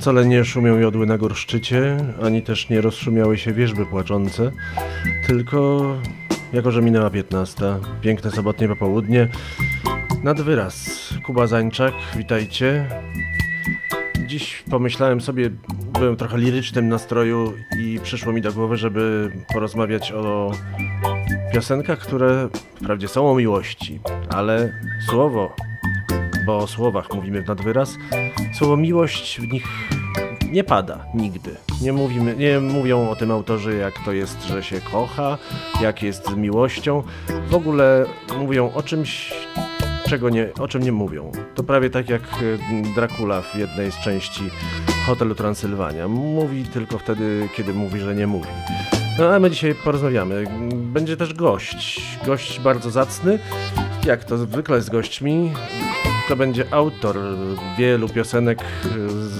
Wcale nie szumią jodły na gorszczycie, ani też nie rozszumiały się wierzby płaczące, tylko jako, że minęła 15, piękne sobotnie popołudnie, nad wyraz. Kuba Zańczak, witajcie. Dziś pomyślałem sobie, byłem trochę lirycznym nastroju i przyszło mi do głowy, żeby porozmawiać o piosenkach, które wprawdzie są o miłości, ale słowo, bo o słowach mówimy w nadwyraz, słowo miłość w nich nie pada nigdy. Nie, mówimy, nie mówią o tym autorzy, jak to jest, że się kocha, jak jest z miłością. W ogóle mówią o czymś, czego nie, o czym nie mówią. To prawie tak jak e, Dracula w jednej z części Hotelu Transylwania. Mówi tylko wtedy, kiedy mówi, że nie mówi. No a my dzisiaj porozmawiamy. Będzie też gość. Gość bardzo zacny. Jak to zwykle z gośćmi, to będzie autor wielu piosenek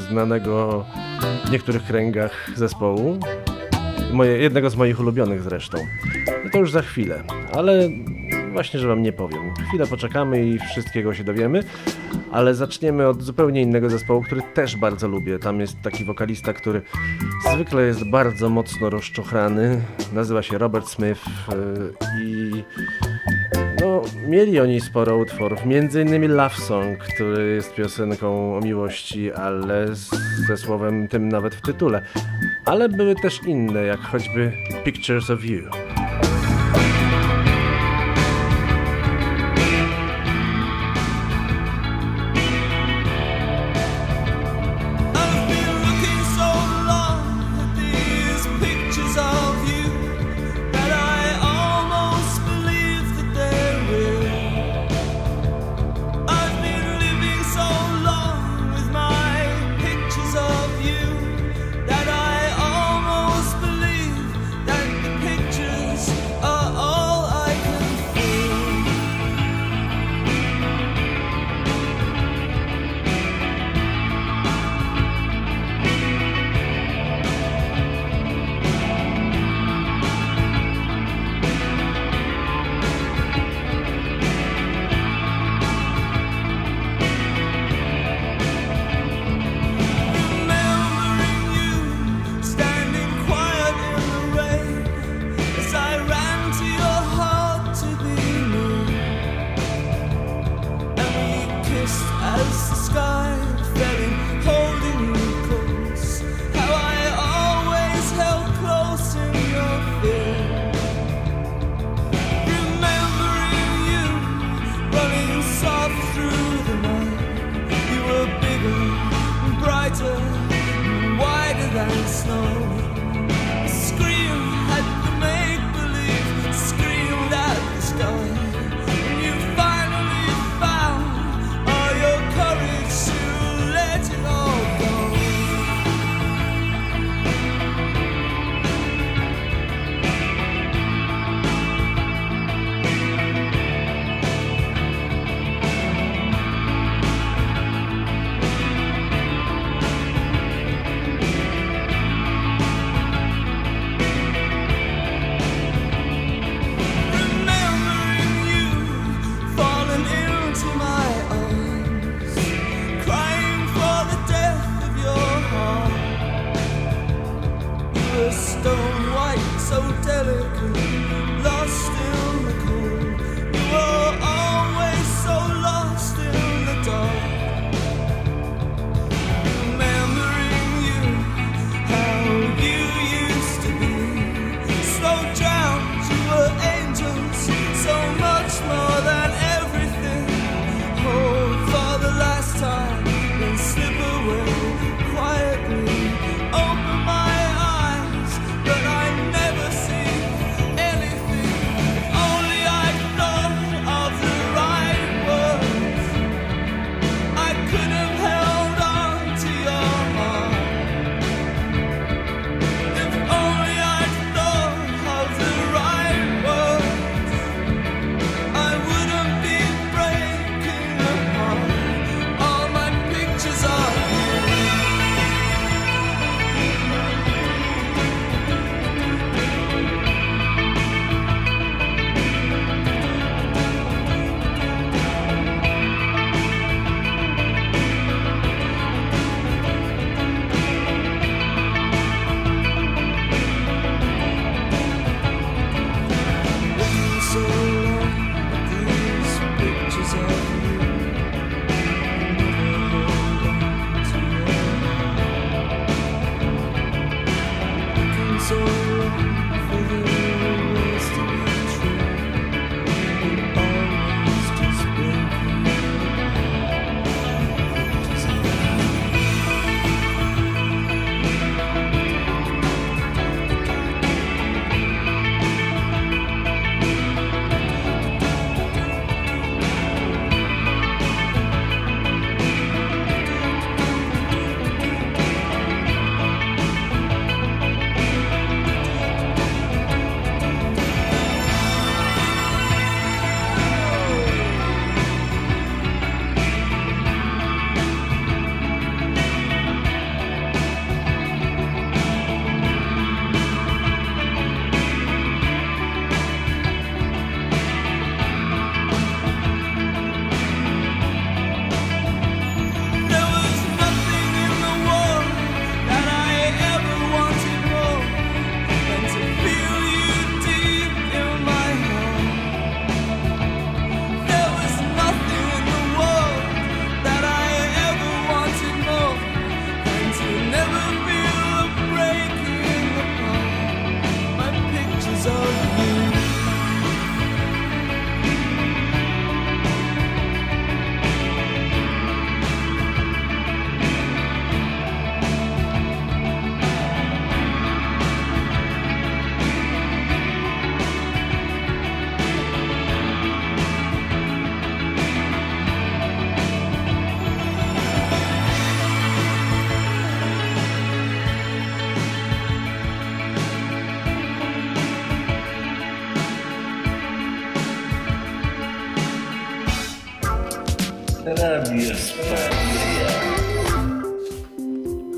znanego w niektórych kręgach zespołu. Moje, jednego z moich ulubionych zresztą. No to już za chwilę, ale właśnie, że wam nie powiem. Chwilę poczekamy i wszystkiego się dowiemy, ale zaczniemy od zupełnie innego zespołu, który też bardzo lubię. Tam jest taki wokalista, który zwykle jest bardzo mocno rozczochrany. Nazywa się Robert Smith yy, i no, mieli oni sporo utworów, między innymi Love Song, który jest piosenką o miłości, ale z, ze słowem tym nawet w tytule. Ale były też inne, jak choćby Pictures of You. and snow.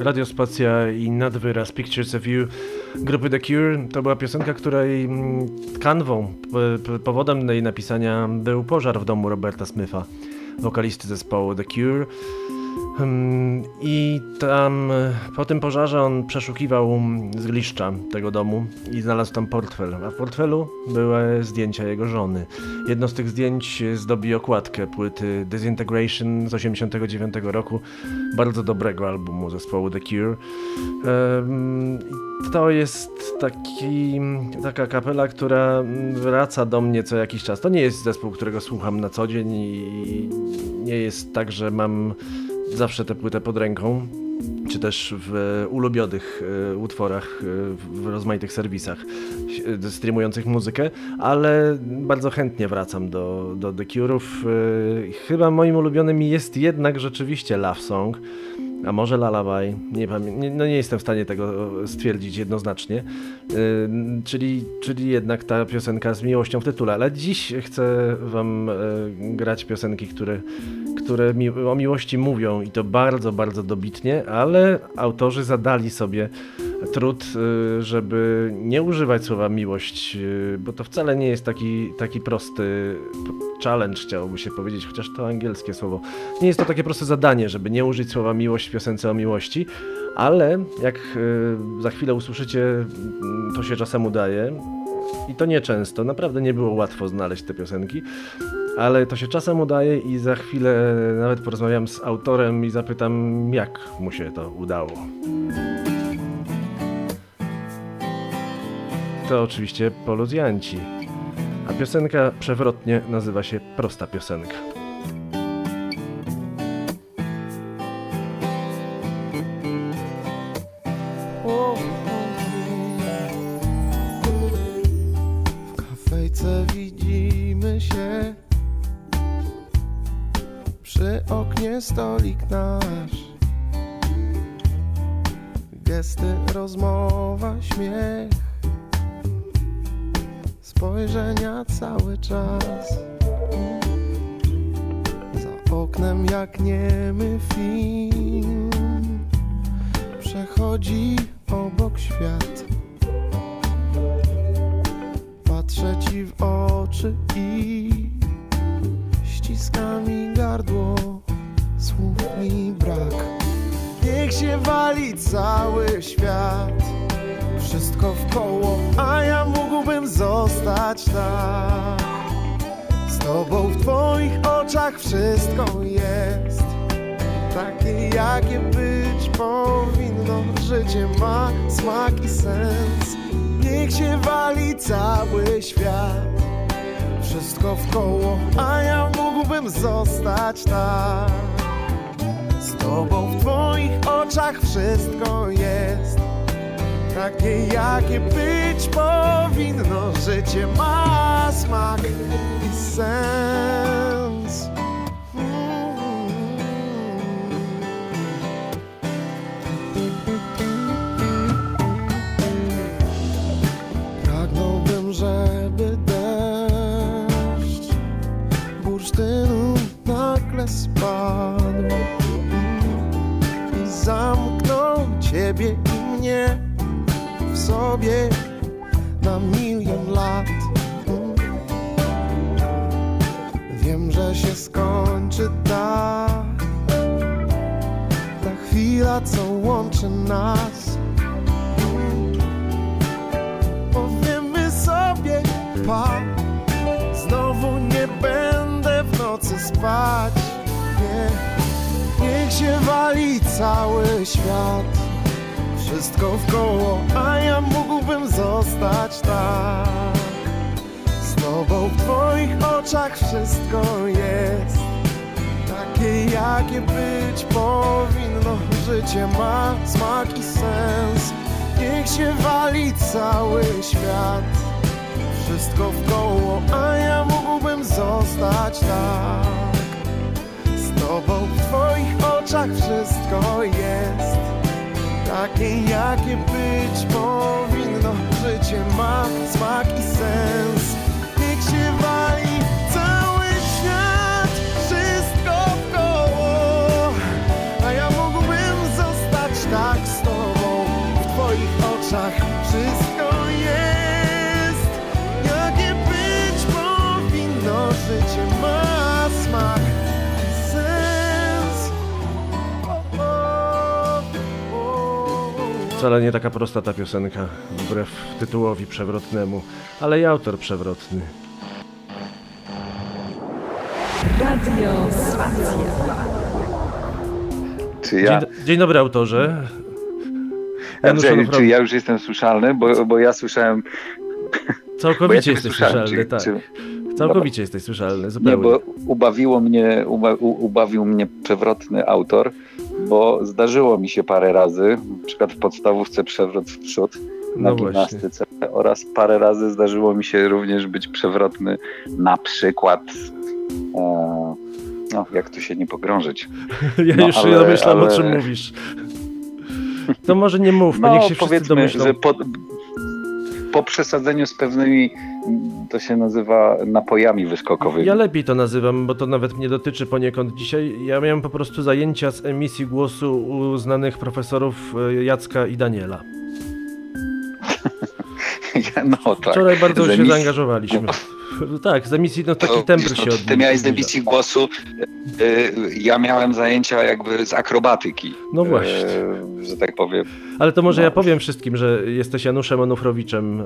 Radiospacja i nadwyraz Pictures of You grupy The Cure to była piosenka, której mm, kanwą, powodem jej napisania był pożar w domu Roberta Smitha, wokalisty zespołu The Cure. I tam po tym pożarze on przeszukiwał zgliszcza tego domu i znalazł tam portfel. A w portfelu były zdjęcia jego żony. Jedno z tych zdjęć zdobi okładkę płyty Disintegration z 1989 roku, bardzo dobrego albumu zespołu The Cure. To jest taki, taka kapela, która wraca do mnie co jakiś czas. To nie jest zespół, którego słucham na co dzień i nie jest tak, że mam zawsze tę płytę pod ręką, czy też w ulubionych e, utworach e, w rozmaitych serwisach e, streamujących muzykę, ale bardzo chętnie wracam do, do The Cure'ów. Chyba moim ulubionym jest jednak rzeczywiście Love Song a może nie, nie, no nie jestem w stanie tego stwierdzić jednoznacznie, yy, czyli, czyli jednak ta piosenka z miłością w tytule, ale dziś chcę wam yy, grać piosenki, które, które mi, o miłości mówią i to bardzo, bardzo dobitnie, ale autorzy zadali sobie trud, y, żeby nie używać słowa miłość, y, bo to wcale nie jest taki, taki prosty challenge, chciałoby się powiedzieć, chociaż to angielskie słowo. Nie jest to takie proste zadanie, żeby nie użyć słowa miłość w piosence o miłości, ale jak y, za chwilę usłyszycie, mm, to się czasem udaje. I to nieczęsto, naprawdę nie było łatwo znaleźć te piosenki, ale to się czasem udaje i za chwilę nawet porozmawiam z autorem i zapytam, jak mu się to udało. To oczywiście poluzjanci. A piosenka przewrotnie nazywa się Prosta Piosenka. Jakie być powinno. Życie ma smak i sens. Pragnąłbym, żeby deszcz bursztynu nagle spadł sobie na milion lat. Wiem, że się skończy ta, ta chwila, co łączy nas. Powiemy sobie pa, znowu nie będę w nocy spać. Nie, niech się wali cały świat wszystko w koło, a ja mógłbym zostać tak. Z tobą w twoich oczach wszystko jest takie, jakie być powinno. Życie ma smak i sens, niech się wali cały świat. Wszystko w koło, a ja mógłbym zostać tak. Z tobą w twoich oczach wszystko jest takie jakie być powinno. Życie ma smak i sens. Niech się wali cały świat. Wszystko w koło A ja mógłbym zostać tak z tobą W twoich oczach. Wcale nie taka prosta ta piosenka, wbrew tytułowi przewrotnemu, ale i autor przewrotny. Radio. Czy ja, Dzień, dzień dobry autorze. ja, Janusz czy, ja już jestem słyszalny? Bo, bo ja słyszałem. Ja Całkowicie ciebie jesteś słyszalny, czy- tak. czy- Całkowicie jesteś słyszalny, Nie, zupełnie. bo ubawiło mnie, uba, u, ubawił mnie przewrotny autor, bo zdarzyło mi się parę razy, na przykład w podstawówce przewrot w przód na No właśnie. gimnastyce oraz parę razy zdarzyło mi się również być przewrotny na przykład e, no, jak tu się nie pogrążyć. Ja No, już się ale- domyślam, o ale- czym mówisz. To może nie mów, bo No niech się wszyscy powiedzmy, domyślą. że po, po przesadzeniu z pewnymi, to się nazywa napojami wyskokowymi. Ja lepiej to nazywam, bo to nawet mnie dotyczy poniekąd dzisiaj. Ja miałem po prostu zajęcia z emisji głosu u znanych profesorów e, Jacka i Daniela. no tak. Wczoraj bardzo się zaangażowaliśmy. Tak, z emisji no taki tembr się Ty odbił. miałeś z emisji głosu, y, ja miałem zajęcia jakby z akrobatyki. No właśnie. y, że tak powiem. Ale to może No. ja powiem wszystkim, że jesteś Januszem Onufrowiczem. e,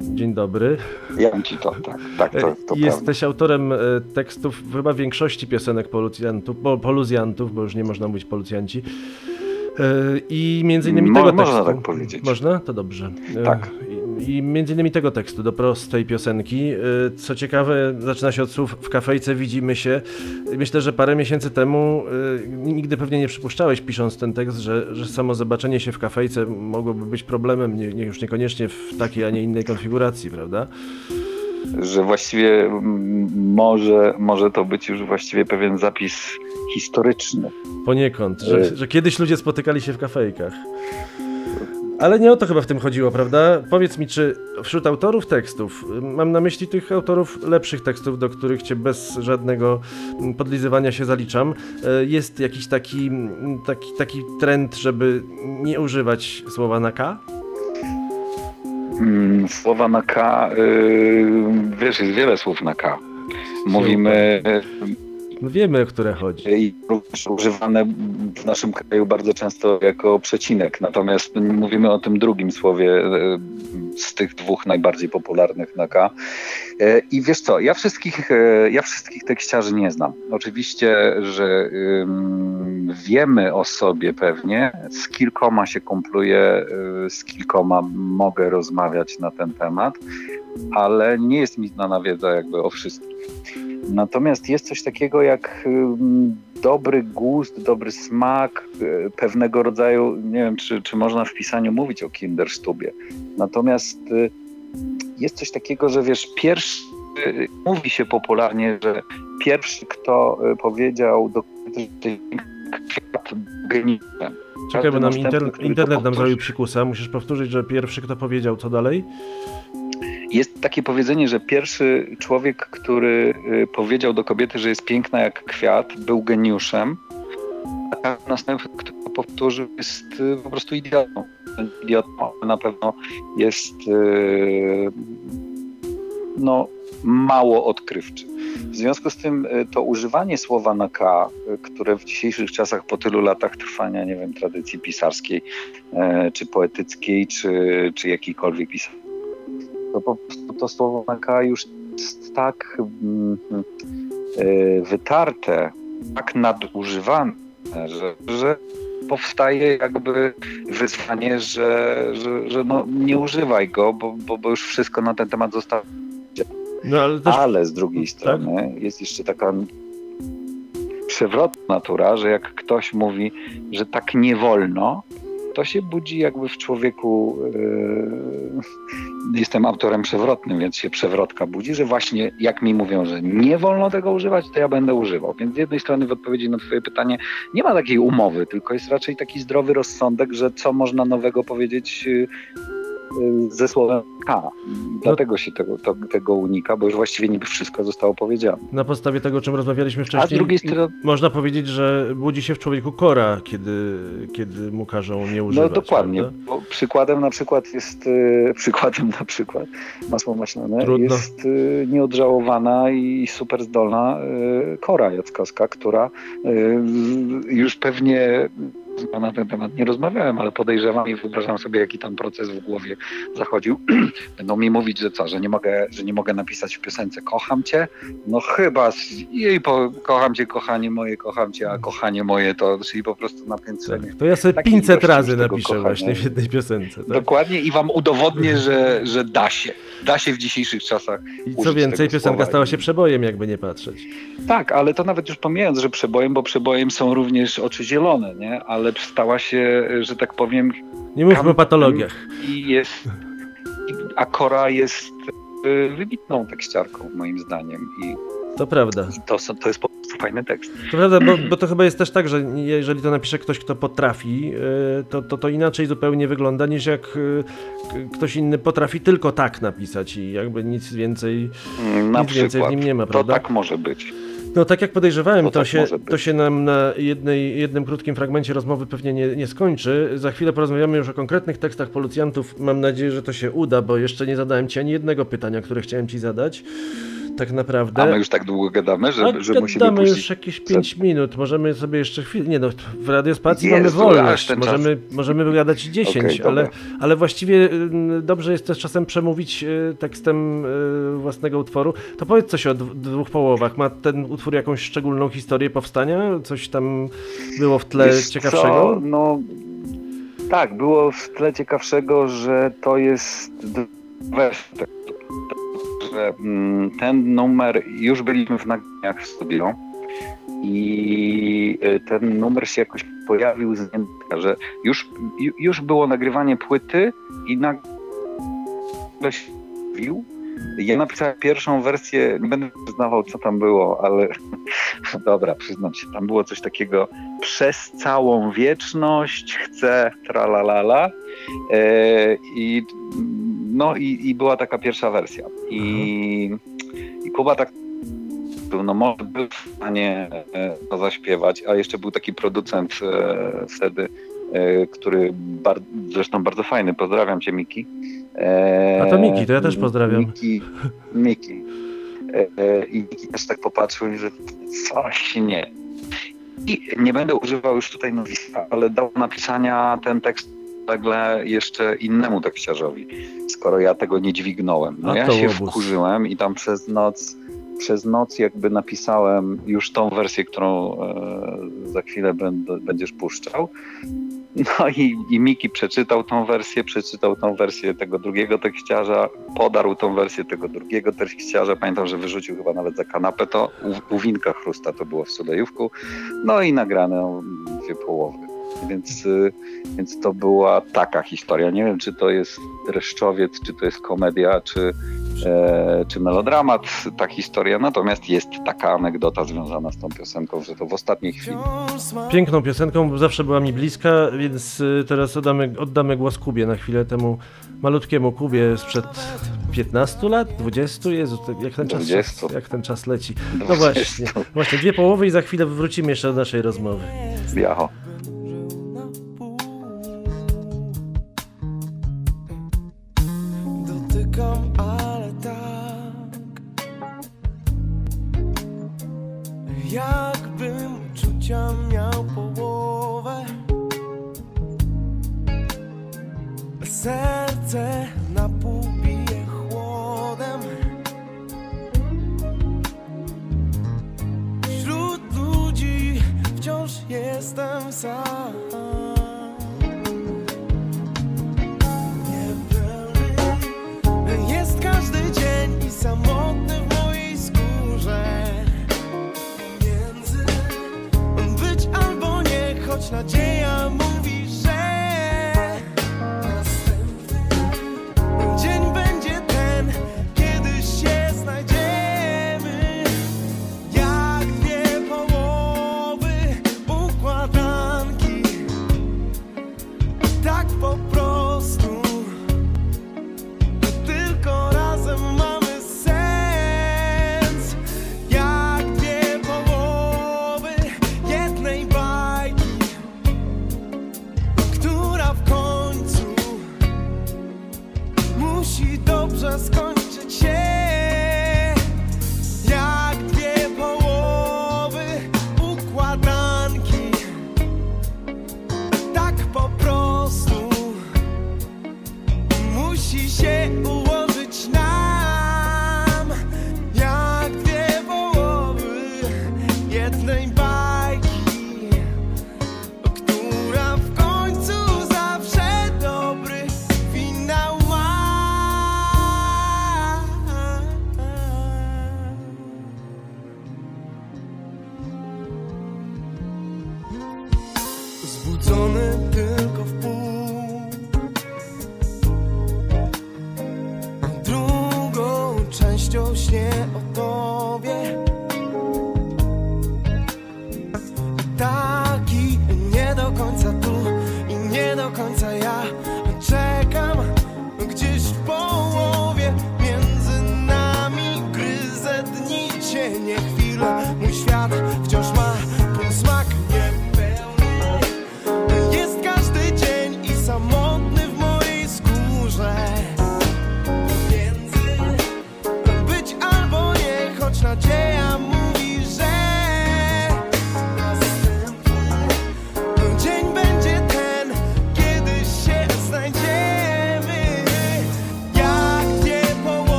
Dzień dobry. Ja ci to, tak, tak, to, to prawda. Jesteś autorem e, tekstów chyba większości piosenek policjantów, po, poluzjantów, bo już nie można mówić policjanci. E, I między innymi Mo- tego można tekstu. tak powiedzieć. Można? To dobrze. E, Tak. I, między innymi tego tekstu do prostej piosenki. E, Co ciekawe, zaczyna się od słów w kafejce widzimy się. Myślę, że parę miesięcy temu e, nigdy pewnie nie przypuszczałeś, pisząc ten tekst, że, że samo zobaczenie się w kafejce mogłoby być problemem, nie, nie, już niekoniecznie w takiej, a nie innej konfiguracji, prawda? Że właściwie może, może to być już właściwie pewien zapis historyczny. Poniekąd, że, Y. że kiedyś ludzie spotykali się w kafejkach. Ale nie o to chyba w tym chodziło, prawda? Powiedz mi, czy wśród autorów tekstów, y, mam na myśli tych autorów lepszych tekstów, do których cię bez żadnego mm, podlizywania się zaliczam, y, jest jakiś taki, mm, taki, taki trend, żeby nie używać słowa na K? Mm, Słowa na K, y, wiesz, jest wiele słów na K. Mówimy No wiemy, o które chodzi. i używane w naszym kraju bardzo często jako przecinek. Natomiast mówimy o tym drugim słowie e, z tych dwóch najbardziej popularnych na K. E, I wiesz co, ja wszystkich, e, ja wszystkich tekściarzy nie znam. Oczywiście, że wiemy o sobie pewnie, z kilkoma się kumpluję, y, z kilkoma mogę rozmawiać na ten temat, ale nie jest mi znana wiedza jakby o wszystkich. Natomiast jest coś takiego jak dobry gust, dobry smak, y, pewnego rodzaju, nie wiem, czy, czy można w pisaniu mówić o Kinderstubie. Natomiast y, jest coś takiego, że wiesz, pierwszy, y, mówi się popularnie, że pierwszy, kto powiedział do geniuszem. Czekaj, bo nam inter, internet nam powtórzy. zrobił psikusa. Musisz powtórzyć, że pierwszy, kto powiedział, co dalej? Jest takie powiedzenie, że pierwszy człowiek, który y, powiedział do kobiety, że jest piękna jak kwiat, był geniuszem, a następny, to powtórzył, jest y, po prostu idiotą. Idiotą na pewno jest y, no, mało odkrywczy. W związku z tym to używanie słowa na K, które w dzisiejszych czasach po tylu latach trwania, nie wiem, tradycji pisarskiej, czy poetyckiej, czy, czy jakiejkolwiek pisarskiej, to po prostu to słowo K już jest tak mm, e, wytarte, tak nadużywane, że, że powstaje jakby wyzwanie, że, że, że no, nie używaj go, bo, bo, bo już wszystko na ten temat zostało. No ale też Ale z drugiej strony jest jeszcze taka przewrotna natura, że jak ktoś mówi, że tak nie wolno, to się budzi jakby w człowieku. Yy, jestem autorem przewrotnym, więc się przewrotka budzi, że właśnie jak mi mówią, że nie wolno tego używać, to ja będę używał. Więc z jednej strony w odpowiedzi na Twoje pytanie nie ma takiej umowy, tylko jest raczej taki zdrowy rozsądek, że co można nowego powiedzieć yy, ze słowem K. Dlatego się tego, to, tego unika, bo już właściwie niby wszystko zostało powiedziane. Na podstawie tego, o czym rozmawialiśmy A wcześniej, z drugiej strony, można powiedzieć, że budzi się w człowieku kora, kiedy, kiedy mu każą nie no używać. dokładnie, prawda? bo przykładem na przykład jest, y, przykładem na przykład masło maślane Trudno. jest y, nieodżałowana i super zdolna y, Kora Jackowska, która y, już pewnie na ten temat nie rozmawiałem, ale podejrzewam i wyobrażam sobie, jaki tam proces w głowie zachodził. Będą mi mówić, że co, że nie mogę, że nie mogę napisać w piosence kocham cię? No chyba, z- jej po, kocham cię, kochanie moje, kocham cię, a kochanie moje to, czyli po prostu nakręcenie. Tak. To ja sobie Takiej 500 ilości razy napiszę kochania. właśnie w jednej piosence. Tak? Dokładnie i wam udowodnię, że, że da się. Da się w dzisiejszych czasach. I co więcej, piosenka stała się przebojem, jakby nie patrzeć. Tak, ale to nawet już pomijając, że przebojem, bo przebojem są również oczy zielone, nie? Ale stała się, że tak powiem, Nie mówmy o patologiach. i jest. A Kora jest y, wybitną tekściarką, moim zdaniem. I To prawda. to, są- to jest po prostu fajny tekst. To prawda, bo, bo to chyba jest też tak, że jeżeli to napisze ktoś, kto potrafi, yy, to, to, to inaczej zupełnie wygląda niż jak k- ktoś inny potrafi tylko tak napisać i jakby nic więcej, Mm, Na nic więcej w nim nie ma, To prawda? tak może być. No tak jak podejrzewałem, To to, tak się, to się nam na jednej, jednym krótkim fragmencie rozmowy pewnie nie, nie skończy. Za chwilę porozmawiamy już o konkretnych tekstach policjantów. Mam nadzieję, że to się uda, bo jeszcze nie zadałem Ci ani jednego pytania, które chciałem Ci zadać. Tak naprawdę. A my już tak długo gadamy, że, A że musimy puścić. już jakieś 5 minut, możemy sobie jeszcze chwilę, nie no, w Radiospacji mamy aż wolność, czas. możemy, możemy wygadać 10, Okej, ale, dobra. ale właściwie y, dobrze jest też czasem przemówić y, tekstem y, własnego utworu. To powiedz coś o dw- dwóch połowach, ma ten utwór jakąś szczególną historię powstania? Coś tam było w tle Wiesz ciekawszego? Co? No, tak, było w tle ciekawszego, że to jest wersja. Że mm, ten numer, już byliśmy w nagraniach w studio i y, ten numer się jakoś pojawił z nienacka, że już, ju- już było nagrywanie płyty i nagle się pojawił. Ja napisałem pierwszą wersję, nie będę przyznawał co tam było, ale dobra, przyznam się, tam było coś takiego przez całą wieczność chcę tralalala e, i no i, i była taka pierwsza wersja i, i Kuba tak był, no może był w stanie e, to zaśpiewać, a jeszcze był taki producent e, wtedy, który bar, zresztą bardzo fajny, pozdrawiam cię Miki. E, A to Miki, to ja też pozdrawiam. Miki, Miki. E, e, I Miki też tak popatrzył i że coś nie. I nie będę używał już tutaj nazwiska, ale dał napisania ten tekst nagle jeszcze innemu tekściarzowi, skoro ja tego nie dźwignąłem. No A ja się łobuz. wkurzyłem i tam przez noc przez noc jakby napisałem już tą wersję, którą e, za chwilę będę, będziesz puszczał. No i, i Miki przeczytał tą wersję, przeczytał tą wersję tego drugiego tekściarza, podarł tą wersję tego drugiego tekściarza. Pamiętam, że wyrzucił chyba nawet za kanapę to. U, u Winka Chrusta to było w Sulejówku. No i nagrane dwie połowy. Więc, y, więc to była taka historia. Nie wiem, czy to jest dreszczowiec, czy to jest komedia, czy, czy melodramat, ta historia. Natomiast jest taka anegdota związana z tą piosenką, że to w ostatniej chwili Piękną piosenką, zawsze była mi bliska, więc y, teraz oddamy, oddamy głos Kubie na chwilę temu malutkiemu Kubie sprzed 15 lat, 20, Jezu, jak ten czas, 20. jak ten czas leci. No 20. właśnie, właśnie, dwie połowy i za chwilę wrócimy jeszcze do naszej rozmowy. Jaho. Dotykam, Serce na pół bije chłodem. Wśród ludzi wciąż jestem sam. Niepełny jest każdy dzień i samotny w mojej skórze. Między być albo nie, choć nadzieja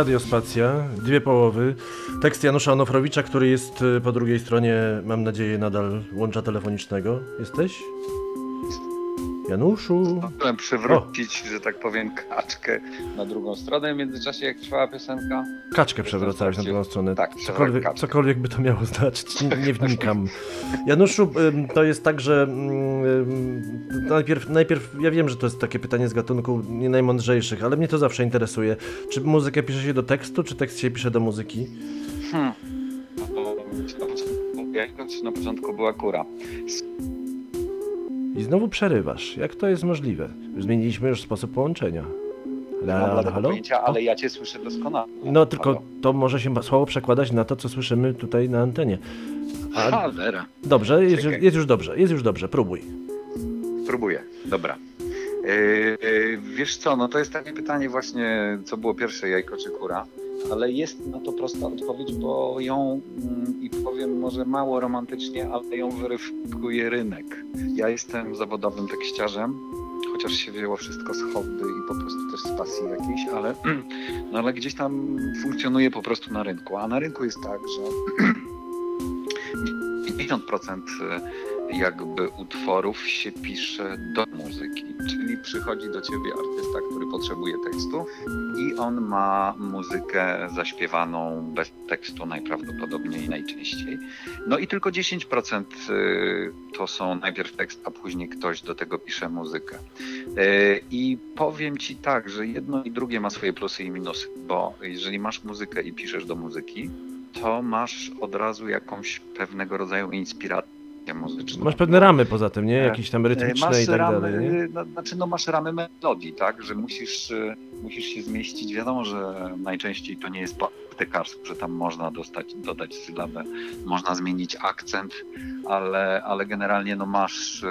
Radiospacja, dwie połowy. Tekst Janusza Onofrowicza, który jest y, po drugiej stronie, mam nadzieję, nadal łącza telefonicznego. Jesteś? Januszu? Chciałem przywrócić, że tak powiem, kaczkę na drugą stronę w międzyczasie, jak trwała piosenka. Kaczkę przewracałeś na drugą stronę. Tak, cokolwiek, kaczkę. cokolwiek by to miało znaczyć, nie, nie wnikam. Januszu, to jest tak, że najpierw, najpierw, ja wiem, że to jest takie pytanie z gatunku nie najmądrzejszych, ale mnie to zawsze interesuje. Czy muzykę pisze się do tekstu, czy tekst się pisze do muzyki? Hmm. Na początku, na początku była kura. I znowu przerywasz. Jak to jest możliwe? Zmieniliśmy już sposób połączenia. Nie mam pojęcia, ale ja cię słyszę doskonale. No tylko Halo? to może się słabo przekładać na to, co słyszymy tutaj na antenie. A, Cholera. dobrze, jest, Czekaj. jest już dobrze, jest już dobrze, próbuj. Spróbuję, dobra. Yy, yy, wiesz co, no to jest takie pytanie właśnie, co było pierwsze, jajko czy kura, ale jest na to prosta odpowiedź, bo ją, mm, i powiem może mało romantycznie, ale ją weryfikuje rynek. Ja jestem zawodowym tekściarzem, chociaż się wzięło wszystko z hobby i po prostu też z pasji jakiejś, ale, no ale gdzieś tam funkcjonuje po prostu na rynku, a na rynku jest tak, że 50% jakby utworów się pisze do muzyki, czyli przychodzi do ciebie artysta, który potrzebuje tekstu i on ma muzykę zaśpiewaną bez tekstu najprawdopodobniej najczęściej. No i tylko 10% y, to są najpierw tekst, a później ktoś do tego pisze muzykę. Y, I powiem ci tak, że jedno i drugie ma swoje plusy i minusy, bo jeżeli masz muzykę i piszesz do muzyki, to masz od razu jakąś pewnego rodzaju inspirację muzyczną. Masz pewne ramy poza tym, nie? Jakieś tam E, rytmiczne masz i tak ramy, dalej, nie? No, znaczy no masz ramy melodii, tak? Że musisz, e, musisz się zmieścić. Wiadomo, że najczęściej to nie jest pop, aptekarstwo, że tam można dostać, dodać sylabę, można zmienić akcent, ale, ale generalnie no masz, y,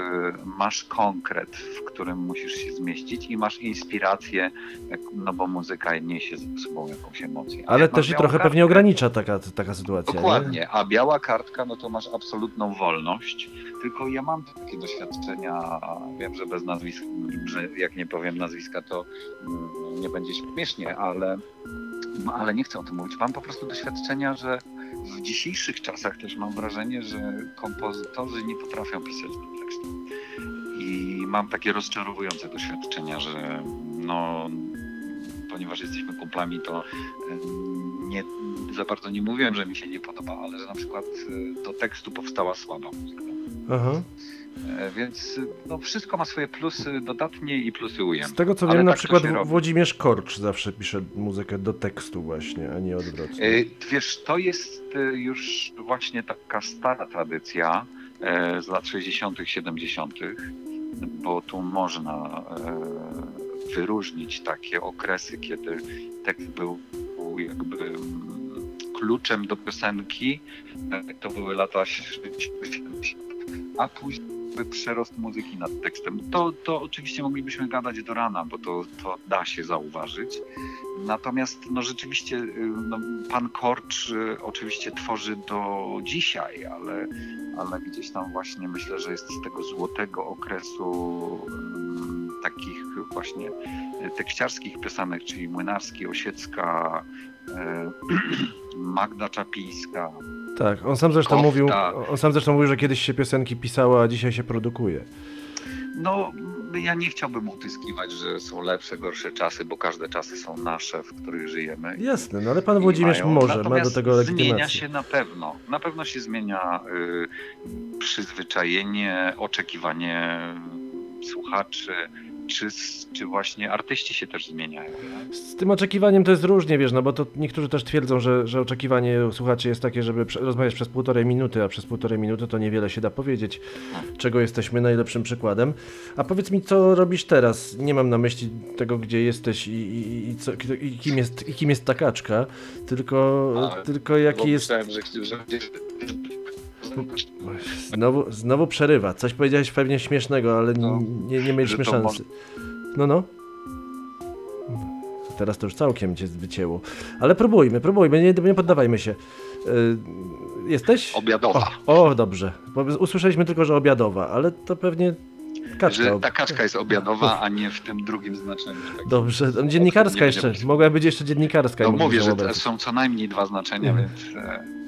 masz konkret, w którym musisz się zmieścić i masz inspirację, no bo muzyka niesie ze sobą jakąś emocję. Ale też i białą trochę pewnie kartkę- ogranicza taka, taka sytuacja. Nie? Dokładnie, a biała kartka, no to masz absolutną wolność. Tylko ja mam takie doświadczenia, wiem, że bez nazwisk, że jak nie powiem nazwiska, to mm, nie będzie śmiesznie, ale, ale nie chcę o tym mówić. Mam po prostu doświadczenia, że w dzisiejszych czasach też mam wrażenie, że kompozytorzy nie potrafią pisać do. I mam takie rozczarowujące doświadczenia, że no, ponieważ jesteśmy kumplami, to nie, za bardzo nie mówiłem, że mi się nie podoba, ale że na przykład y, do tekstu powstała słaba muzyka. Aha. E, Więc no, wszystko ma swoje plusy dodatnie i plusy ujemne. Z tego co Ale wiem, na tak przykład. Włodzimierz Korcz zawsze pisze muzykę do tekstu właśnie, a nie odwrotnie. E, Wiesz, to jest e, już właśnie taka stara tradycja z lat 60., 70., bo tu można wyróżnić takie okresy, kiedy tekst był jakby mm, kluczem do piosenki. To były lata 70., a później przerost muzyki nad tekstem. To, to oczywiście moglibyśmy gadać do rana, bo to, to da się zauważyć. Natomiast no rzeczywiście y, no, pan Korcz y, oczywiście tworzy do dzisiaj, ale, ale gdzieś tam właśnie myślę, że jest z tego złotego okresu ym, takich właśnie y, tekściarskich piosenek, czyli Młynarski, Osiecka, y, Magda Czapińska. Tak, on sam zresztą Kofta. mówił, on sam zresztą mówił, że kiedyś się piosenki pisało, a dzisiaj się produkuje. No, ja nie chciałbym utyskiwać, że są lepsze, gorsze czasy, bo każde czasy są nasze, w których żyjemy. Jasne, no ale pan Włodzimierz mają. może, ma do Natomiast tego Zmienia legitymację. się na pewno. Na pewno się zmienia y, przyzwyczajenie, oczekiwanie słuchaczy, czy, czy właśnie artyści się też zmieniają. Nie? Z tym oczekiwaniem to jest różnie, wiesz, no bo to niektórzy też twierdzą, że, że oczekiwanie słuchaczy jest takie, żeby rozmawiać przez półtorej minuty, a przez półtorej minuty to niewiele się da powiedzieć, czego jesteśmy najlepszym przykładem. A powiedz mi, co robisz teraz? Nie mam na myśli tego, gdzie jesteś i, i, i, co, i, kim, jest, i kim jest ta kaczka, tylko, Ale- tylko jaki jest... Myślałem, że, że, Znowu, znowu przerywa. Coś powiedziałeś pewnie śmiesznego, ale No, nie, nie mieliśmy szansy. No, no. Teraz to już całkiem cię wycięło. Ale próbujmy, próbujmy, nie, nie poddawajmy się. Y, jesteś? Obiadowa. O, o, dobrze. Usłyszeliśmy tylko, że obiadowa, ale to pewnie kaczka. że ta kaczka jest obiadowa, a nie w tym drugim znaczeniu. Tak. Dobrze, dziennikarska jeszcze. Mogła być jeszcze dziennikarska. No mówię, że są co najmniej dwa znaczenia, Mhm. więc e,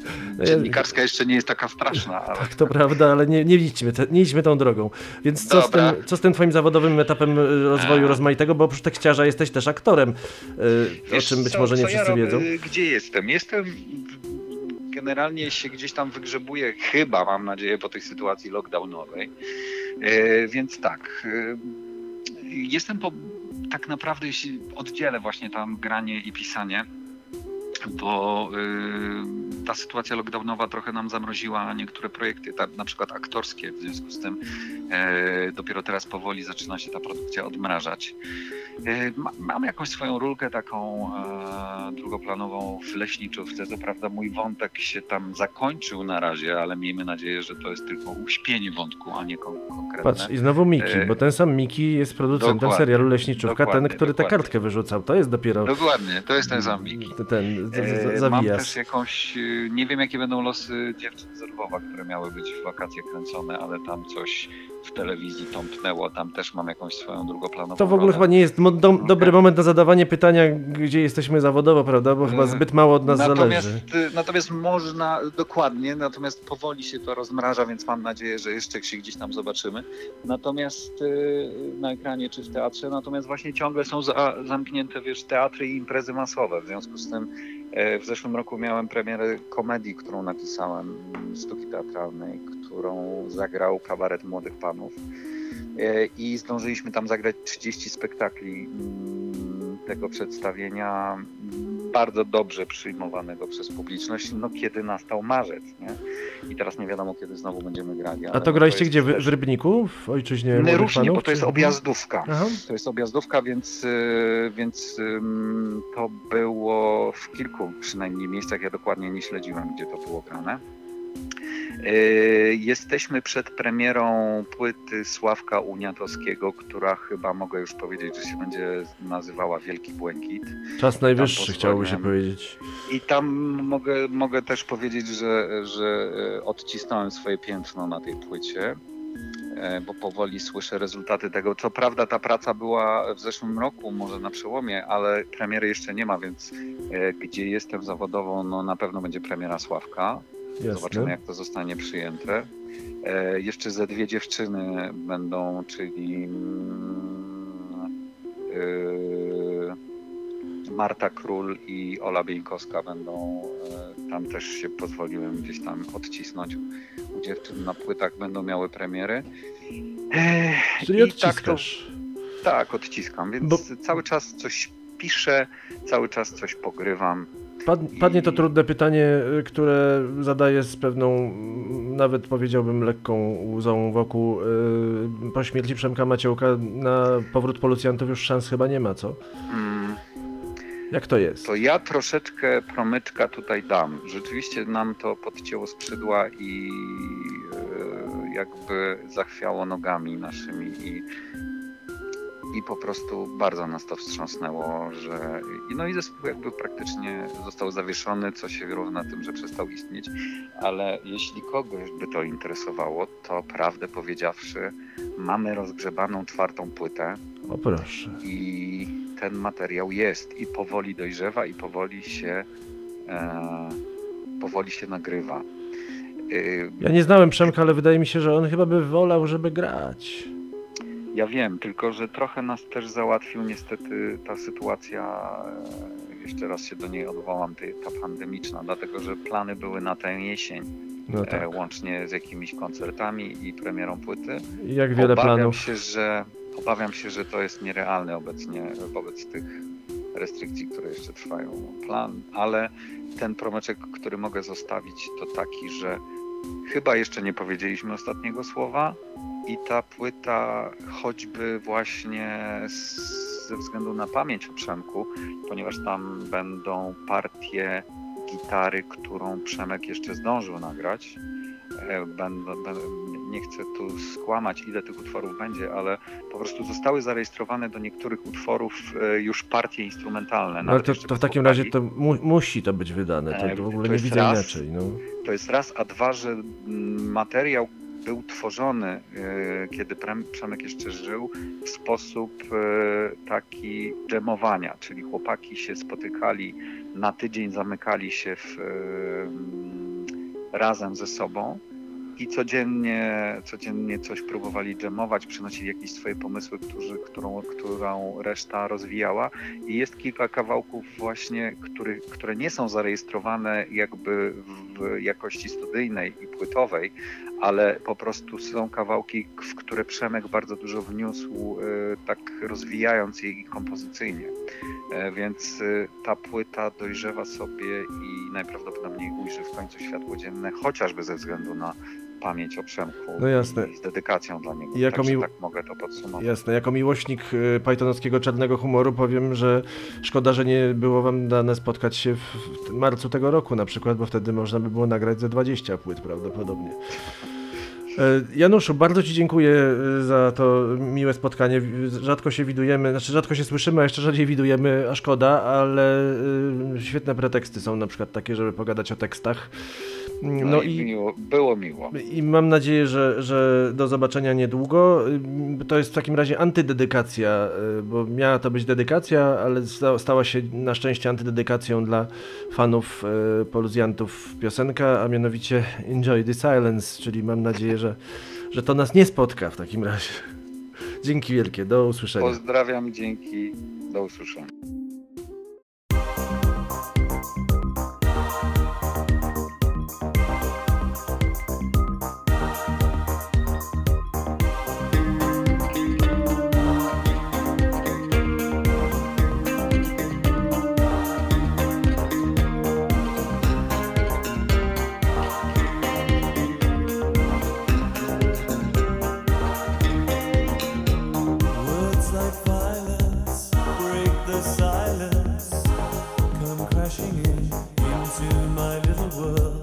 dziennikarska jeszcze nie jest taka straszna, ale Tak, to prawda, ale nie, nie, idźmy, nie idźmy tą drogą. Więc co z, tym, co z tym twoim zawodowym etapem y, rozwoju A. rozmaitego, bo oprócz tekściarza jesteś też aktorem, o Wiesz czym być co, może nie wszyscy ja robię? wiedzą. Gdzie jestem? Jestem. Generalnie się gdzieś tam wygrzebuję, chyba mam nadzieję, po tej sytuacji lockdownowej. E, więc tak. E, jestem po. Tak naprawdę, jeśli oddzielę właśnie tam granie i pisanie, bo y, ta sytuacja lockdownowa trochę nam zamroziła niektóre projekty, ta, na przykład aktorskie, w związku z tym e, dopiero teraz powoli zaczyna się ta produkcja odmrażać. E, ma, mam jakąś swoją rulkę taką e, drugoplanową w leśniczówce. Co prawda mój wątek się tam zakończył na razie, ale miejmy nadzieję, że to jest tylko uśpienie wątku, a nie kon- konkretne. Patrz, i znowu Miki, bo ten sam Miki jest producentem dokładnie, serialu Leśniczówka, ten, dokładnie, który tę dokładnie. kartkę wyrzucał. To jest dopiero Dokładnie, to jest ten sam Miki. ten E, z, Mam też jakąś, y, nie wiem jakie będą losy dziewczyn z Lwowa, które miały być w wakacje kręcone, ale tam coś w telewizji tąpnęło, tam też mam jakąś swoją drugoplanową To w ogóle rolę. chyba nie jest mo- do, Okej. dobry moment na zadawanie pytania, gdzie jesteśmy zawodowo, prawda? Bo chyba E, zbyt mało od nas natomiast, zależy. natomiast można, dokładnie, natomiast powoli się to rozmraża, więc mam nadzieję, że jeszcze się gdzieś tam zobaczymy. Natomiast na ekranie czy w teatrze, natomiast właśnie ciągle są za, zamknięte, wiesz, teatry i imprezy masowe. W związku z tym e, w zeszłym roku miałem premierę komedii, którą napisałem, mm, sztuki teatralnej, którą zagrał kabaret Młodych Panów. E, I zdążyliśmy tam zagrać 30 spektakli mm, tego przedstawienia. Bardzo dobrze przyjmowanego przez publiczność, no kiedy nastał marzec, nie? I teraz nie wiadomo, kiedy znowu będziemy grali. A to graliście gdzie? W, też- w Rybniku? W ojczyźnie różnie, panów, bo to jest objazdówka. Aha. To jest objazdówka, więc, y, więc to było w kilku przynajmniej miejscach. Ja dokładnie nie śledziłem, gdzie to było grane. Y, Jesteśmy przed premierą płyty Sławka Uniatowskiego, która chyba mogę już powiedzieć, że się będzie nazywała Wielki Błękit. Czas najwyższy, chciałoby się powiedzieć. I tam mogę, mogę też powiedzieć, że, że e, odcisnąłem swoje piętno na tej płycie, e, bo powoli słyszę rezultaty tego. Co prawda ta praca była w zeszłym roku, może na przełomie, ale premiery jeszcze nie ma, więc e, gdzie jestem zawodowo, no na pewno będzie premiera Sławka. Zobaczymy, Jasne. jak to zostanie przyjęte. E, jeszcze ze dwie dziewczyny będą, czyli e, Marta Król i Ola Bieńkowska będą, e, tam też się pozwoliłem gdzieś tam odcisnąć u dziewczyn na płytach, będą miały premiery. E, Czyli i tak to- odciskasz. tak, odciskam, więc Bo- cały czas coś piszę, cały czas coś pogrywam. Pad, padnie to trudne pytanie, y, które zadaję z pewną, mm, nawet powiedziałbym lekką łzą wokół. y, Po śmierci Przemka Maciołka na powrót policjantów już szans chyba nie ma, co? Mm. Jak to jest? To ja troszeczkę promyczka tutaj dam. Rzeczywiście nam to podcięło skrzydła i e, jakby zachwiało nogami naszymi i, i po prostu bardzo nas to wstrząsnęło, że no i zespół jakby praktycznie został zawieszony, co się równa tym, że przestał istnieć, ale jeśli kogoś by to interesowało, to prawdę powiedziawszy, mamy rozgrzebaną czwartą płytę, O proszę. i ten materiał jest i powoli dojrzewa i powoli się e, powoli się nagrywa. Y, Ja nie znałem Przemka, ale wydaje mi się, że on chyba by wolał, żeby grać. Ja wiem, tylko że trochę nas też załatwił niestety ta sytuacja, e, jeszcze raz się do niej odwołam, ta pandemiczna, dlatego że plany były na tę jesień, No e, tak. łącznie z jakimiś koncertami i premierą płyty. Jak wiele obawiam planów. Się, że, obawiam się, że to jest nierealne obecnie wobec tych restrykcji, które jeszcze trwają. Plan, ale ten promyczek, który mogę zostawić, to taki, że chyba jeszcze nie powiedzieliśmy ostatniego słowa i ta płyta, choćby właśnie ze względu na pamięć o Przemku, ponieważ tam będą partie gitary, którą Przemek jeszcze zdążył nagrać. E, będą, nie chcę tu skłamać, ile tych utworów będzie, ale po prostu zostały zarejestrowane do niektórych utworów e, już partie instrumentalne. No, ale to, to w takim razie to mu, musi to być wydane. To, E, w ogóle to nie widzę raz. inaczej. No. To jest raz, a dwa, że materiał był tworzony, e, kiedy Przemek jeszcze żył, w sposób e, taki dżemowania, czyli chłopaki się spotykali na tydzień, zamykali się w, e, razem ze sobą i codziennie, codziennie coś próbowali dżemować, przynosili jakieś swoje pomysły, którzy, którą, którą reszta rozwijała. I jest kilka kawałków właśnie, który, które nie są zarejestrowane jakby w jakości studyjnej i płytowej, ale po prostu są kawałki, w które Przemek bardzo dużo wniósł, e, tak rozwijając je kompozycyjnie. E, Więc e, ta płyta dojrzewa sobie i najprawdopodobniej ujrzy w końcu światło dzienne, chociażby ze względu na pamięć o Przemku No jasne. z dedykacją dla niego. Jako mił- tak mogę to podsumować. Jasne, jako miłośnik y, Pythonowskiego czarnego humoru powiem, że szkoda, że nie było wam dane spotkać się w, w marcu tego roku na przykład, bo wtedy można by było nagrać ze 20 płyt prawdopodobnie. E, Januszu, bardzo Ci dziękuję y, za to miłe spotkanie. Rzadko się widujemy, znaczy rzadko się słyszymy, a jeszcze rzadziej widujemy, a szkoda, ale y, świetne preteksty są na przykład takie, żeby pogadać o tekstach. No, No i, i miło, było miło. i mam nadzieję, że, że do zobaczenia niedługo. To jest w takim razie antydedykacja, bo miała to być dedykacja, ale sta- stała się na szczęście antydedykacją dla fanów poluzjantów piosenka, a mianowicie Enjoy the Silence, czyli mam nadzieję, że, że to nas nie spotka w takim razie. Dzięki wielkie, do usłyszenia. Pozdrawiam, dzięki, do usłyszenia. into my little world.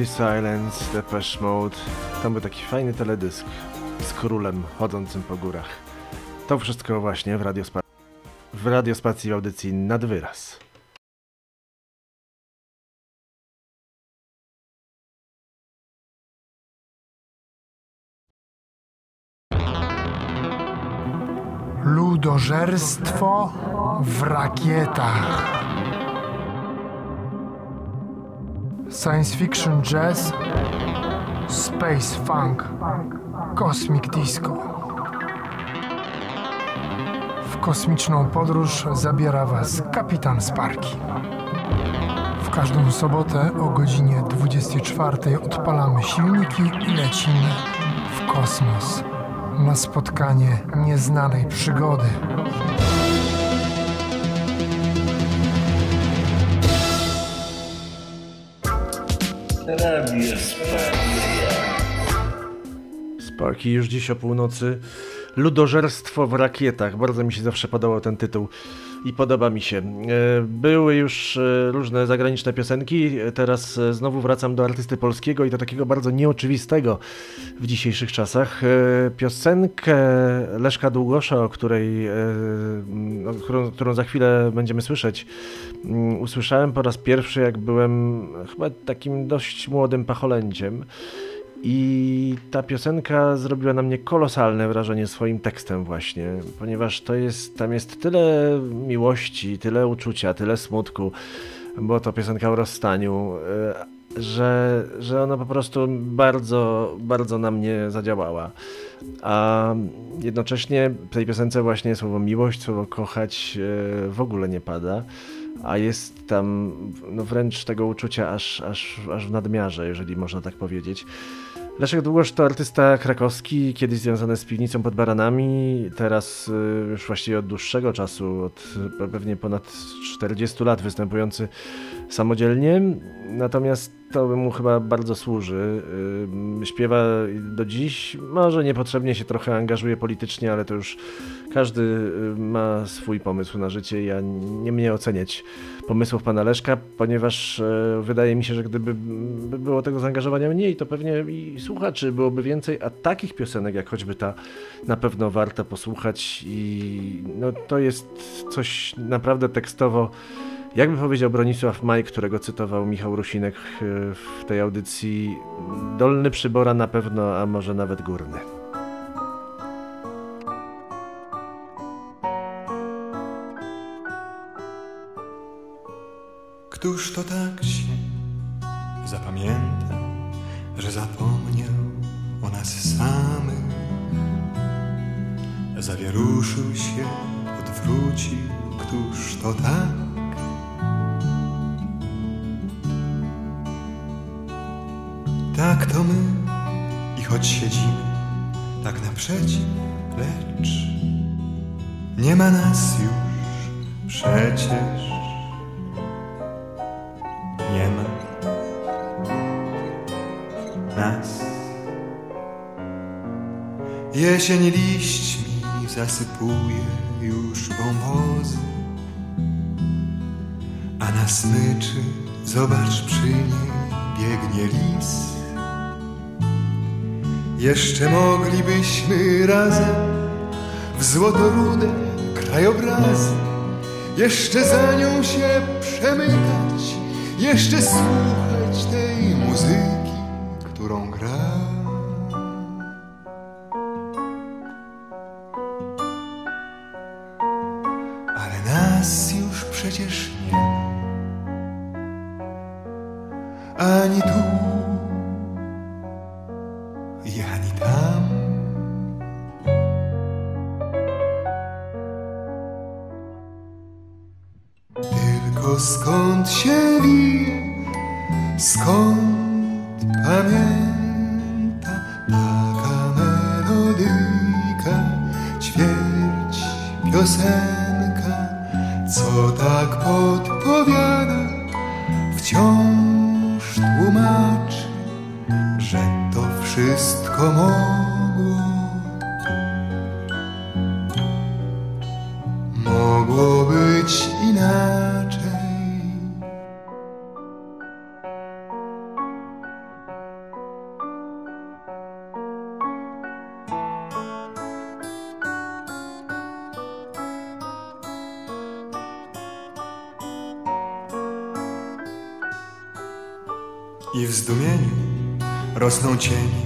The Silence, Depeche Mode. Tam był taki fajny teledysk z królem chodzącym po górach. To wszystko właśnie w, radiospa- w radiospacji w audycji Nad Wyraz. Ludożerstwo w rakietach. Science fiction jazz, space funk, cosmic disco. W kosmiczną podróż zabiera Was kapitan Sparki. W każdą sobotę o godzinie 24 odpalamy silniki i lecimy w kosmos na spotkanie nieznanej przygody. Sparki już dziś o północy. Ludożerstwo w rakietach. Bardzo mi się zawsze podobał ten tytuł i podoba mi się. E, Były już e, różne zagraniczne piosenki, teraz e, znowu wracam do artysty polskiego i do takiego bardzo nieoczywistego w dzisiejszych czasach. Piosenkę Leszka Długosza, o której, o którą, którą za chwilę będziemy słyszeć, mm, usłyszałem po raz pierwszy, jak byłem chyba takim dość młodym pacholęciem. I ta piosenka zrobiła na mnie kolosalne wrażenie swoim tekstem właśnie, ponieważ to jest, tam jest tyle miłości, tyle uczucia, tyle smutku, bo to piosenka o rozstaniu, e, że, że ona po prostu bardzo, bardzo na mnie zadziałała. A jednocześnie w tej piosence właśnie słowo miłość, słowo kochać e, w ogóle nie pada a jest tam no wręcz tego uczucia aż, aż, aż w nadmiarze, jeżeli można tak powiedzieć. Leszek Długosz to artysta krakowski, kiedyś związany z piwnicą pod Baranami, teraz y, już właściwie od dłuższego czasu, od pewnie ponad 40 lat występujący samodzielnie, natomiast to mu chyba bardzo służy. Śpiewa do dziś, może niepotrzebnie się trochę angażuje politycznie, ale to już każdy ma swój pomysł na życie. Ja nie mnie oceniać pomysłów pana Leszka, ponieważ y, wydaje mi się, że gdyby było tego zaangażowania mniej, to pewnie i słuchaczy byłoby więcej, a takich piosenek jak choćby ta na pewno warto posłuchać i no, to jest coś naprawdę tekstowo jakby powiedział Bronisław Maj, którego cytował Michał Rusinek w tej audycji, dolny przybora na pewno, a może nawet górny. Któż to tak się zapamięta, że zapomniał o nas samych? Zawieruszył się, odwrócił, któż to tak? Tak to my i choć siedzimy tak naprzeciw, lecz nie ma nas już przecież. Nie ma nas. Jesień liśćmi zasypuje już wąwozy, a na smyczy zobacz przy niej biegnie lis. Jeszcze moglibyśmy razem w złotorude krajobrazy jeszcze za nią się przemykać, jeszcze słuchać tej don't change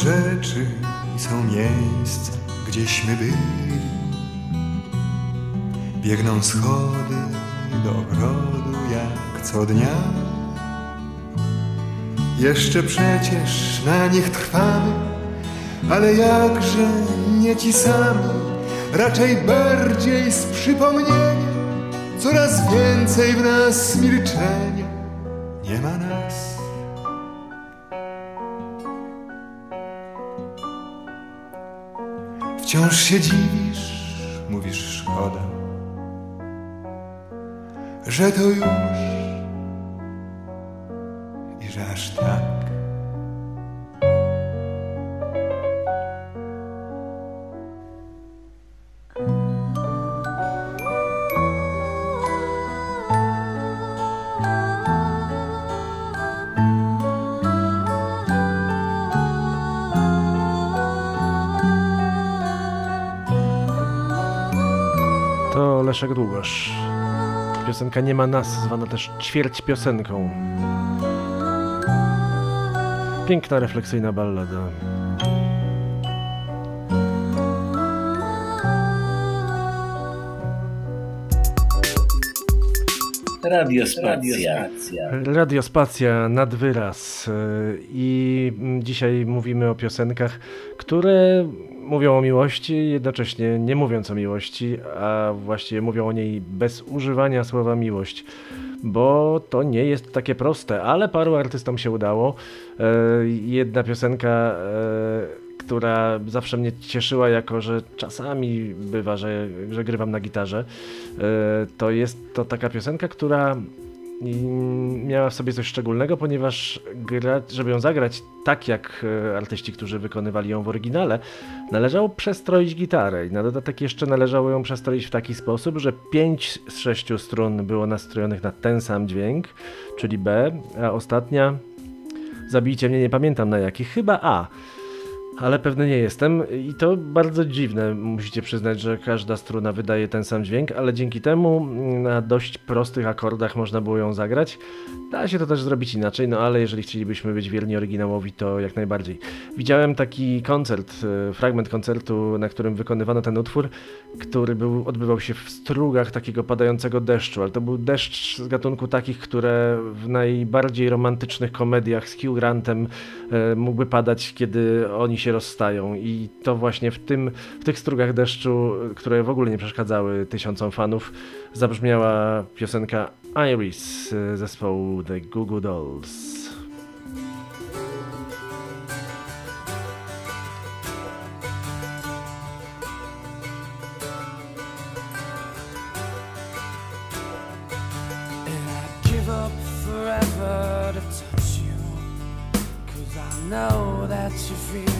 rzeczy, są miejsca, gdzieśmy byli. Biegną schody do ogrodu jak co dnia. Jeszcze przecież na nich trwamy, ale jakże nie ci sami, raczej bardziej z przypomnienia, coraz więcej w nas milczenia. Nie ma nas. Wciąż się dziwisz, mówisz szkoda, że to już To Leszek Długosz. Piosenka Nie ma nas, zwana też ćwierć piosenką. Piękna, refleksyjna ballada. Radiospacja. Radiospacja nad wyraz. Yy, I dzisiaj mówimy o piosenkach, które mówią o miłości, jednocześnie nie mówiąc o miłości, a właściwie mówią o niej bez używania słowa miłość. Bo to nie jest takie proste, ale paru artystom się udało. Yy, Jedna piosenka, yy, która zawsze mnie cieszyła, jako że czasami bywa, że, że grywam na gitarze, yy, to jest to taka piosenka, która i miała w sobie coś szczególnego, ponieważ żeby ją zagrać tak jak e, artyści, którzy wykonywali ją w oryginale, należało przestroić gitarę i na dodatek jeszcze należało ją przestroić w taki sposób, że 5 z 6 strun było nastrojonych na ten sam dźwięk, czyli B, a ostatnia, zabijcie mnie, nie pamiętam na jaki, chyba A. Ale pewny nie jestem i to bardzo dziwne, musicie przyznać, że każda struna wydaje ten sam dźwięk, ale dzięki temu mm, na dość prostych akordach można było ją zagrać. Da się to też zrobić inaczej, no ale jeżeli chcielibyśmy być wierni oryginałowi, to jak najbardziej. Widziałem taki koncert, e, fragment koncertu, na którym wykonywano ten utwór, który był, odbywał się w strugach takiego padającego deszczu, ale to był deszcz z gatunku takich, które w najbardziej romantycznych komediach z Hugh Grantem e, mógłby padać, kiedy oni się rozstają i to właśnie w, tym, w tych strugach deszczu, które w ogóle nie przeszkadzały tysiącom fanów, zabrzmiała piosenka Iris zespołu The Goo Goo Dolls. Know that you feel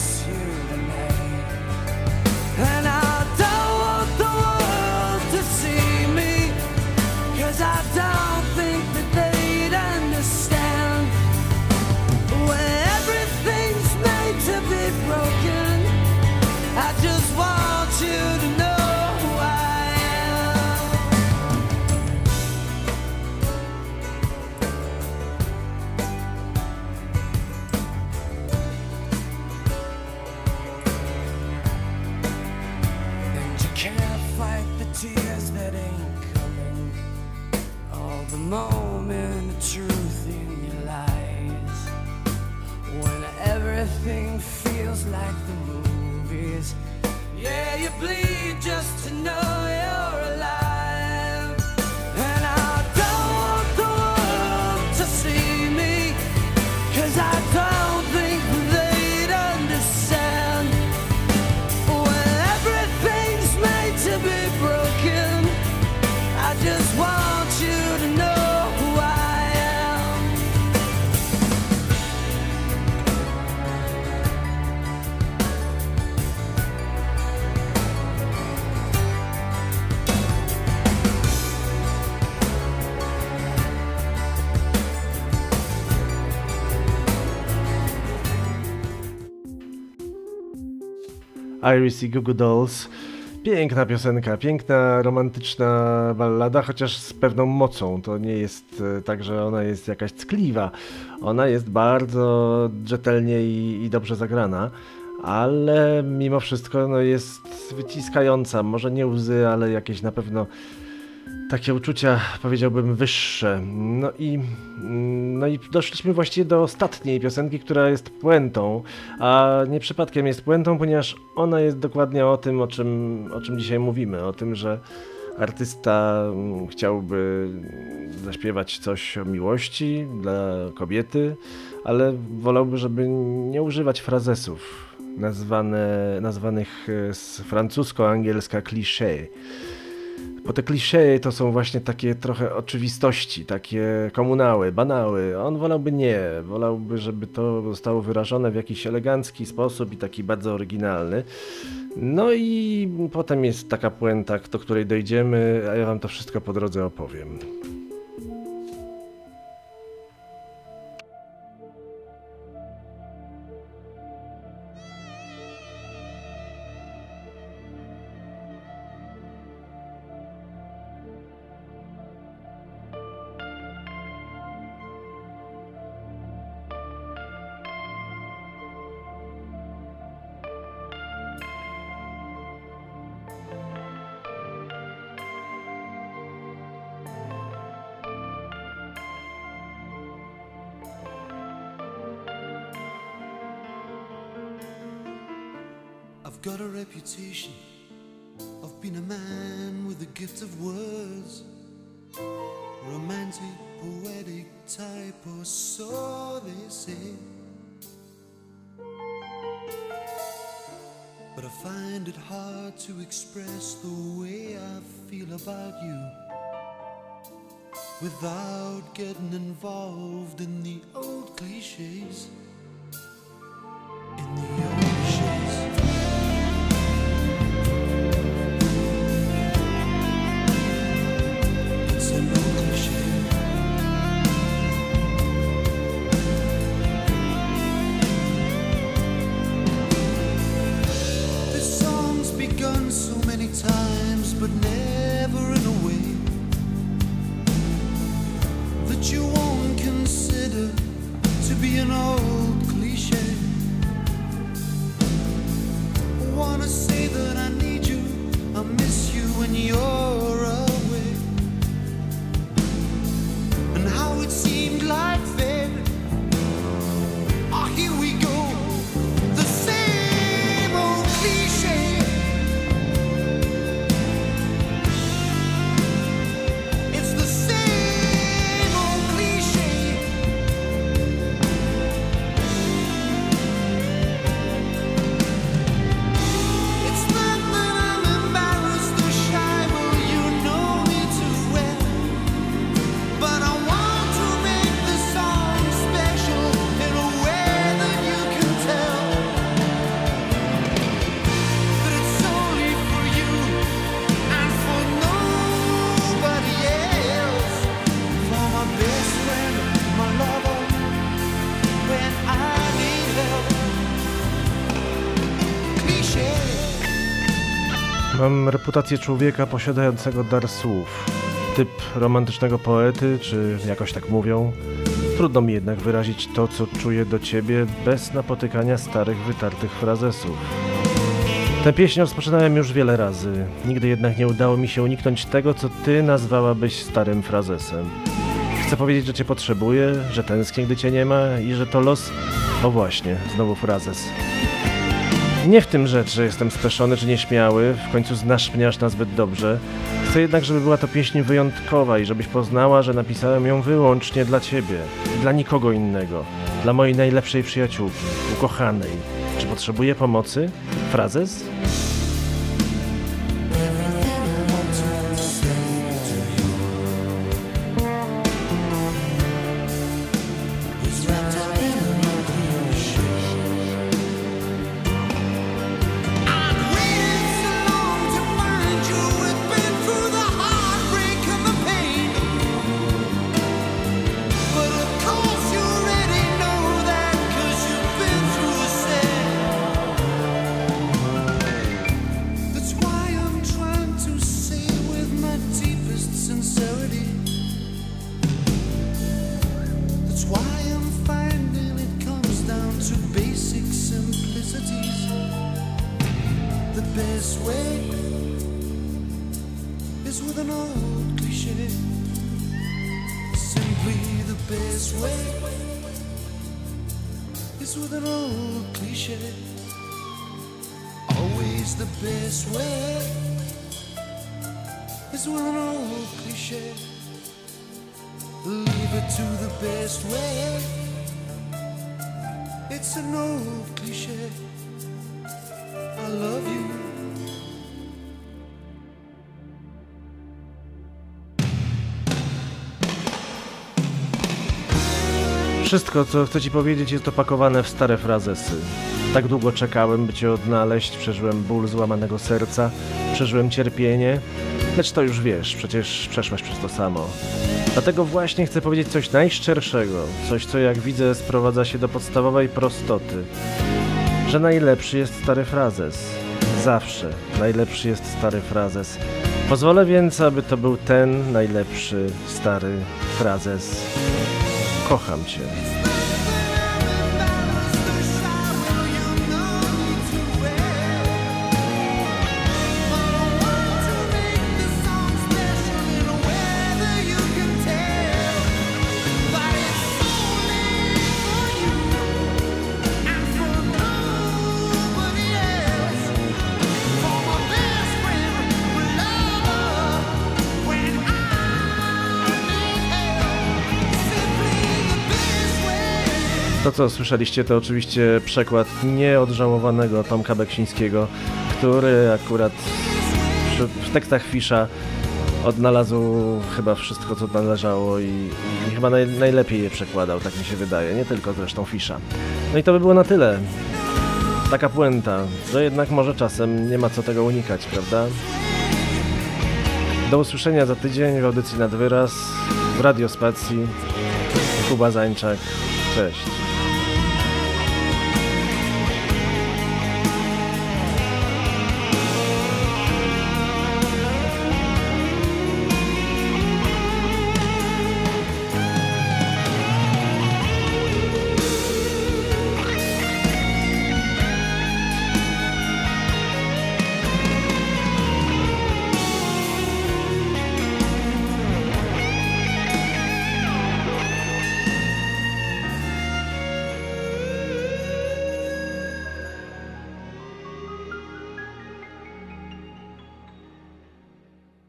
And I Iris i Goo Goo Dolls. Piękna piosenka, piękna, romantyczna ballada, chociaż z pewną mocą. To nie jest e, tak, że ona jest jakaś ckliwa. Ona jest bardzo rzetelnie i, i dobrze zagrana, ale mimo wszystko no, jest wyciskająca. Może nie łzy, ale jakieś na pewno takie uczucia, powiedziałbym, wyższe. No i, no i doszliśmy właściwie do ostatniej piosenki, która jest puentą, a nie przypadkiem jest puentą, ponieważ ona jest dokładnie o tym, o czym, o czym dzisiaj mówimy, o tym, że artysta mm, chciałby zaśpiewać coś o miłości dla kobiety, ale wolałby, żeby nie używać frazesów nazwane, nazwanych e, z francusko-angielska cliché. Bo te klisze to są właśnie takie trochę oczywistości, takie komunały, banały. On wolałby nie, wolałby, żeby to zostało wyrażone w jakiś elegancki sposób i taki bardzo oryginalny. No i potem jest taka puenta, do której dojdziemy, a ja wam to wszystko po drodze opowiem. But never reputację człowieka posiadającego dar słów. Typ romantycznego poety, czy jakoś tak mówią. Trudno mi jednak wyrazić to, co czuję do ciebie, bez napotykania starych, wytartych frazesów. Tę pieśń rozpoczynałem już wiele razy. Nigdy jednak nie udało mi się uniknąć tego, co ty nazwałabyś starym frazesem. Chcę powiedzieć, że cię potrzebuję, że tęsknię, gdy cię nie ma i że to los... O właśnie, znowu frazes. Nie w tym rzecz, że jestem speszony czy nieśmiały, w końcu znasz mnie aż nazbyt dobrze. Chcę jednak, żeby była to pieśń wyjątkowa i żebyś poznała, że napisałem ją wyłącznie dla ciebie dla nikogo innego. Dla mojej najlepszej przyjaciółki, ukochanej. Czy potrzebuję pomocy? Frazes? Wszystko, co chcę ci powiedzieć, jest opakowane w stare frazesy. Tak długo czekałem, by cię odnaleźć, przeżyłem ból złamanego serca, przeżyłem cierpienie, lecz to już wiesz, przecież przeszłaś przez to samo. Dlatego właśnie chcę powiedzieć coś najszczerszego, coś, co jak widzę sprowadza się do podstawowej prostoty, że najlepszy jest stary frazes. Zawsze najlepszy jest stary frazes. Pozwolę więc, aby to był ten najlepszy stary frazes. Kocham cię. Co słyszeliście, to oczywiście przekład nieodżałowanego Tomka Beksińskiego, który akurat przy, w tekstach Fisza odnalazł chyba wszystko, co należało i, i chyba naj, najlepiej je przekładał, tak mi się wydaje, nie tylko zresztą Fisza. No i to by było na tyle. Taka puenta, że jednak może czasem nie ma co tego unikać, prawda? Do usłyszenia za tydzień w audycji nad wyraz w Radiospacji. Kuba Zańczak. Cześć.